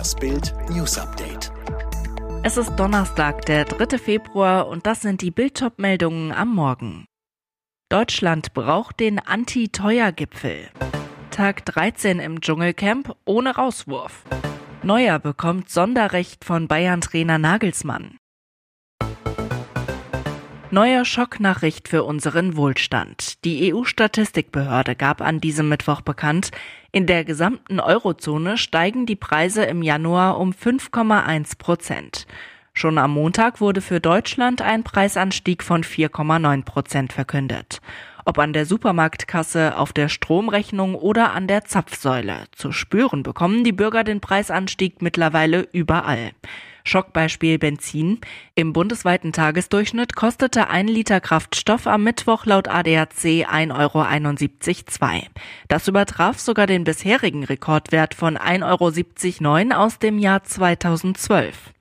Das Bild News Update. Es ist Donnerstag, der 3. Februar und das sind die Bildtop-Meldungen am Morgen. Deutschland braucht den Anti-Teuer-Gipfel. Tag 13 im Dschungelcamp ohne Rauswurf. Neuer bekommt Sonderrecht von Bayern-Trainer Nagelsmann. Neuer Schocknachricht für unseren Wohlstand. Die EU-Statistikbehörde gab an diesem Mittwoch bekannt, in der gesamten Eurozone steigen die Preise im Januar um 5,1 Prozent. Schon am Montag wurde für Deutschland ein Preisanstieg von 4,9 Prozent verkündet. Ob an der Supermarktkasse, auf der Stromrechnung oder an der Zapfsäule. Zu spüren bekommen die Bürger den Preisanstieg mittlerweile überall. Schockbeispiel Benzin. Im bundesweiten Tagesdurchschnitt kostete ein Liter Kraftstoff am Mittwoch laut ADAC 1,71,2 Euro. Das übertraf sogar den bisherigen Rekordwert von 1,79,9 Euro aus dem Jahr 2012.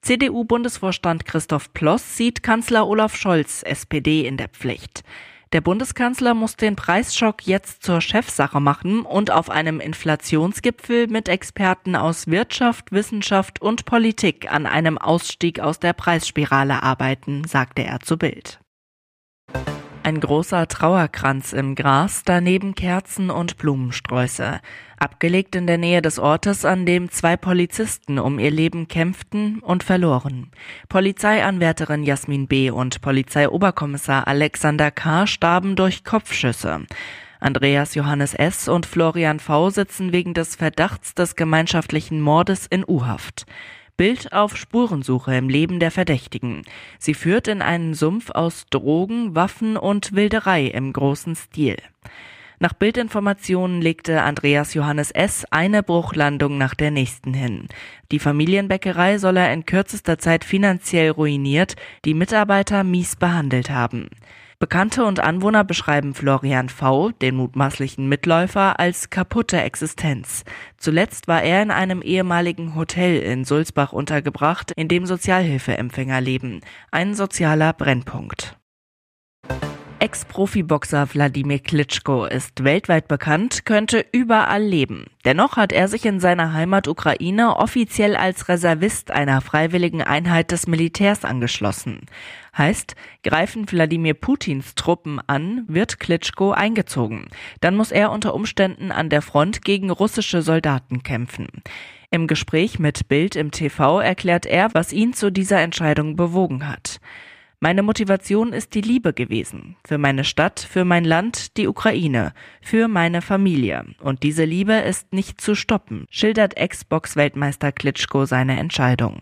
CDU-Bundesvorstand Christoph Ploss sieht Kanzler Olaf Scholz, SPD, in der Pflicht. Der Bundeskanzler muss den Preisschock jetzt zur Chefsache machen und auf einem Inflationsgipfel mit Experten aus Wirtschaft, Wissenschaft und Politik an einem Ausstieg aus der Preisspirale arbeiten, sagte er zu Bild. Ein großer Trauerkranz im Gras, daneben Kerzen und Blumensträuße. Abgelegt in der Nähe des Ortes, an dem zwei Polizisten um ihr Leben kämpften und verloren. Polizeianwärterin Jasmin B. und Polizeioberkommissar Alexander K. starben durch Kopfschüsse. Andreas Johannes S. und Florian V. sitzen wegen des Verdachts des gemeinschaftlichen Mordes in U-Haft. Bild auf Spurensuche im Leben der Verdächtigen. Sie führt in einen Sumpf aus Drogen, Waffen und Wilderei im großen Stil. Nach Bildinformationen legte Andreas Johannes S. eine Bruchlandung nach der nächsten hin. Die Familienbäckerei soll er in kürzester Zeit finanziell ruiniert, die Mitarbeiter mies behandelt haben. Bekannte und Anwohner beschreiben Florian V., den mutmaßlichen Mitläufer, als kaputte Existenz. Zuletzt war er in einem ehemaligen Hotel in Sulzbach untergebracht, in dem Sozialhilfeempfänger leben. Ein sozialer Brennpunkt. Ex-Profiboxer Wladimir Klitschko ist weltweit bekannt, könnte überall leben. Dennoch hat er sich in seiner Heimat Ukraine offiziell als Reservist einer freiwilligen Einheit des Militärs angeschlossen. Heißt, greifen Wladimir Putins Truppen an, wird Klitschko eingezogen. Dann muss er unter Umständen an der Front gegen russische Soldaten kämpfen. Im Gespräch mit Bild im TV erklärt er, was ihn zu dieser Entscheidung bewogen hat. Meine Motivation ist die Liebe gewesen. Für meine Stadt, für mein Land, die Ukraine, für meine Familie. Und diese Liebe ist nicht zu stoppen, schildert Ex-Box-Weltmeister Klitschko seine Entscheidung.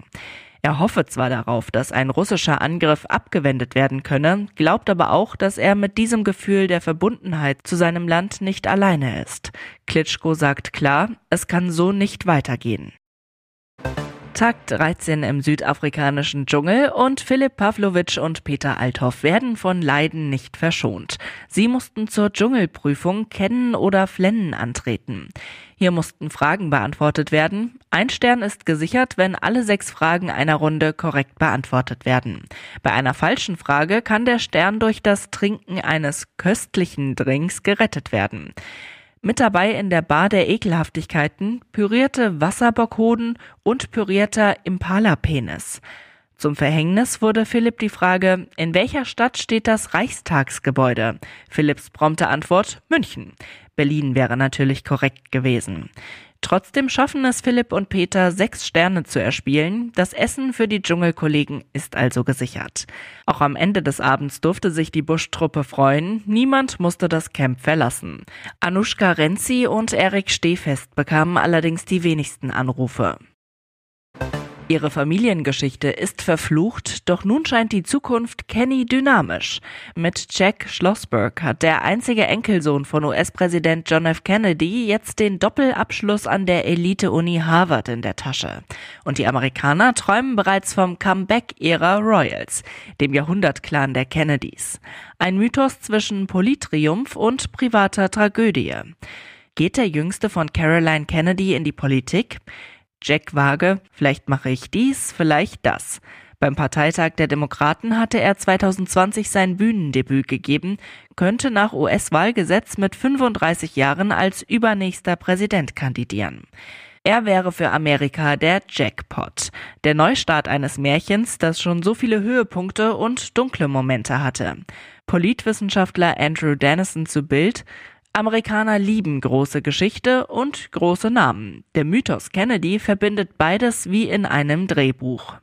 Er hoffe zwar darauf, dass ein russischer Angriff abgewendet werden könne, glaubt aber auch, dass er mit diesem Gefühl der Verbundenheit zu seinem Land nicht alleine ist. Klitschko sagt klar, es kann so nicht weitergehen. Tag 13 im südafrikanischen Dschungel und Philipp Pavlovic und Peter Althoff werden von Leiden nicht verschont. Sie mussten zur Dschungelprüfung Kennen oder Flennen antreten. Hier mussten Fragen beantwortet werden. Ein Stern ist gesichert, wenn alle sechs Fragen einer Runde korrekt beantwortet werden. Bei einer falschen Frage kann der Stern durch das Trinken eines köstlichen Drinks gerettet werden. Mit dabei in der Bar der Ekelhaftigkeiten pürierte Wasserbockhoden und pürierter Impala-Penis. Zum Verhängnis wurde Philipp die Frage, in welcher Stadt steht das Reichstagsgebäude? Philipps prompte Antwort München. Berlin wäre natürlich korrekt gewesen. Trotzdem schaffen es Philipp und Peter, sechs Sterne zu erspielen. Das Essen für die Dschungelkollegen ist also gesichert. Auch am Ende des Abends durfte sich die Busch-Truppe freuen. Niemand musste das Camp verlassen. Anushka Renzi und Erik Stehfest bekamen allerdings die wenigsten Anrufe. Ihre Familiengeschichte ist verflucht, doch nun scheint die Zukunft Kenny dynamisch. Mit Jack Schlossberg hat der einzige Enkelsohn von US-Präsident John F. Kennedy jetzt den Doppelabschluss an der Elite-Uni Harvard in der Tasche. Und die Amerikaner träumen bereits vom Comeback ihrer Royals, dem Jahrhundertclan der Kennedys. Ein Mythos zwischen Politriumph und privater Tragödie. Geht der jüngste von Caroline Kennedy in die Politik? Jack vage, vielleicht mache ich dies, vielleicht das. Beim Parteitag der Demokraten hatte er 2020 sein Bühnendebüt gegeben, könnte nach US-Wahlgesetz mit 35 Jahren als übernächster Präsident kandidieren. Er wäre für Amerika der Jackpot. Der Neustart eines Märchens, das schon so viele Höhepunkte und dunkle Momente hatte. Politwissenschaftler Andrew Dennison zu Bild. Amerikaner lieben große Geschichte und große Namen. Der Mythos Kennedy verbindet beides wie in einem Drehbuch.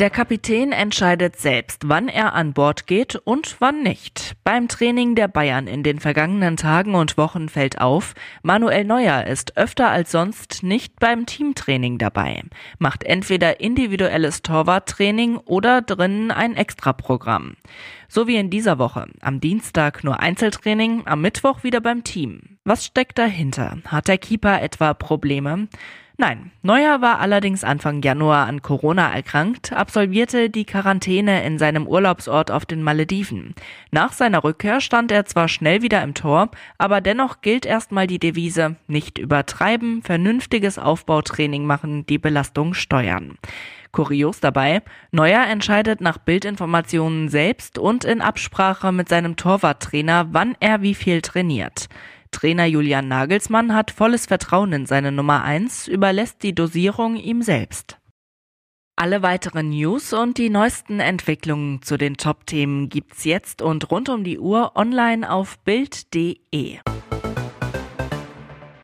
Der Kapitän entscheidet selbst, wann er an Bord geht und wann nicht. Beim Training der Bayern in den vergangenen Tagen und Wochen fällt auf, Manuel Neuer ist öfter als sonst nicht beim Teamtraining dabei, macht entweder individuelles Torwarttraining oder drinnen ein Extraprogramm. So wie in dieser Woche. Am Dienstag nur Einzeltraining, am Mittwoch wieder beim Team. Was steckt dahinter? Hat der Keeper etwa Probleme? Nein, Neuer war allerdings Anfang Januar an Corona erkrankt, absolvierte die Quarantäne in seinem Urlaubsort auf den Malediven. Nach seiner Rückkehr stand er zwar schnell wieder im Tor, aber dennoch gilt erstmal die Devise, nicht übertreiben, vernünftiges Aufbautraining machen, die Belastung steuern. Kurios dabei, Neuer entscheidet nach Bildinformationen selbst und in Absprache mit seinem Torwarttrainer, wann er wie viel trainiert. Trainer Julian Nagelsmann hat volles Vertrauen in seine Nummer 1, überlässt die Dosierung ihm selbst. Alle weiteren News und die neuesten Entwicklungen zu den Top-Themen gibt's jetzt und rund um die Uhr online auf Bild.de.